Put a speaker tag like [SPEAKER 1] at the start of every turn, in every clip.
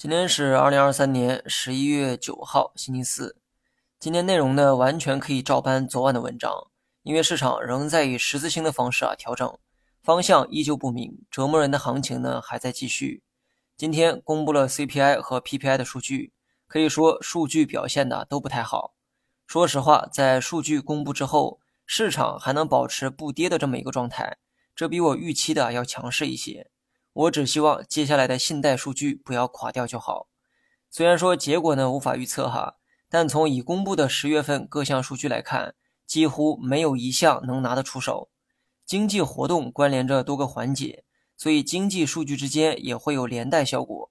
[SPEAKER 1] 今天是二零二三年十一月九号，星期四。今天内容呢，完全可以照搬昨晚的文章，因为市场仍在以十字星的方式啊调整，方向依旧不明，折磨人的行情呢还在继续。今天公布了 CPI 和 PPI 的数据，可以说数据表现的都不太好。说实话，在数据公布之后，市场还能保持不跌的这么一个状态，这比我预期的要强势一些。我只希望接下来的信贷数据不要垮掉就好。虽然说结果呢无法预测哈，但从已公布的十月份各项数据来看，几乎没有一项能拿得出手。经济活动关联着多个环节，所以经济数据之间也会有连带效果。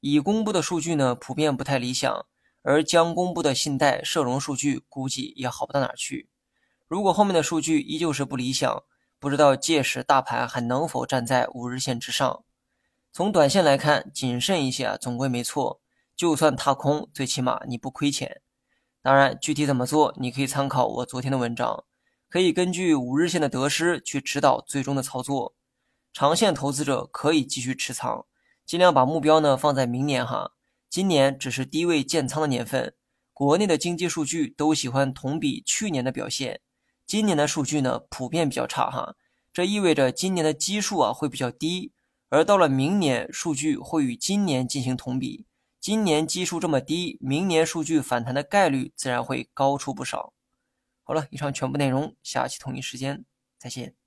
[SPEAKER 1] 已公布的数据呢普遍不太理想，而将公布的信贷社融数据估计也好不到哪去。如果后面的数据依旧是不理想，不知道届时大盘还能否站在五日线之上？从短线来看，谨慎一些，总归没错。就算踏空，最起码你不亏钱。当然，具体怎么做，你可以参考我昨天的文章，可以根据五日线的得失去指导最终的操作。长线投资者可以继续持仓，尽量把目标呢放在明年哈。今年只是低位建仓的年份，国内的经济数据都喜欢同比去年的表现。今年的数据呢，普遍比较差哈，这意味着今年的基数啊会比较低，而到了明年，数据会与今年进行同比。今年基数这么低，明年数据反弹的概率自然会高出不少。好了，以上全部内容，下期同一时间再见。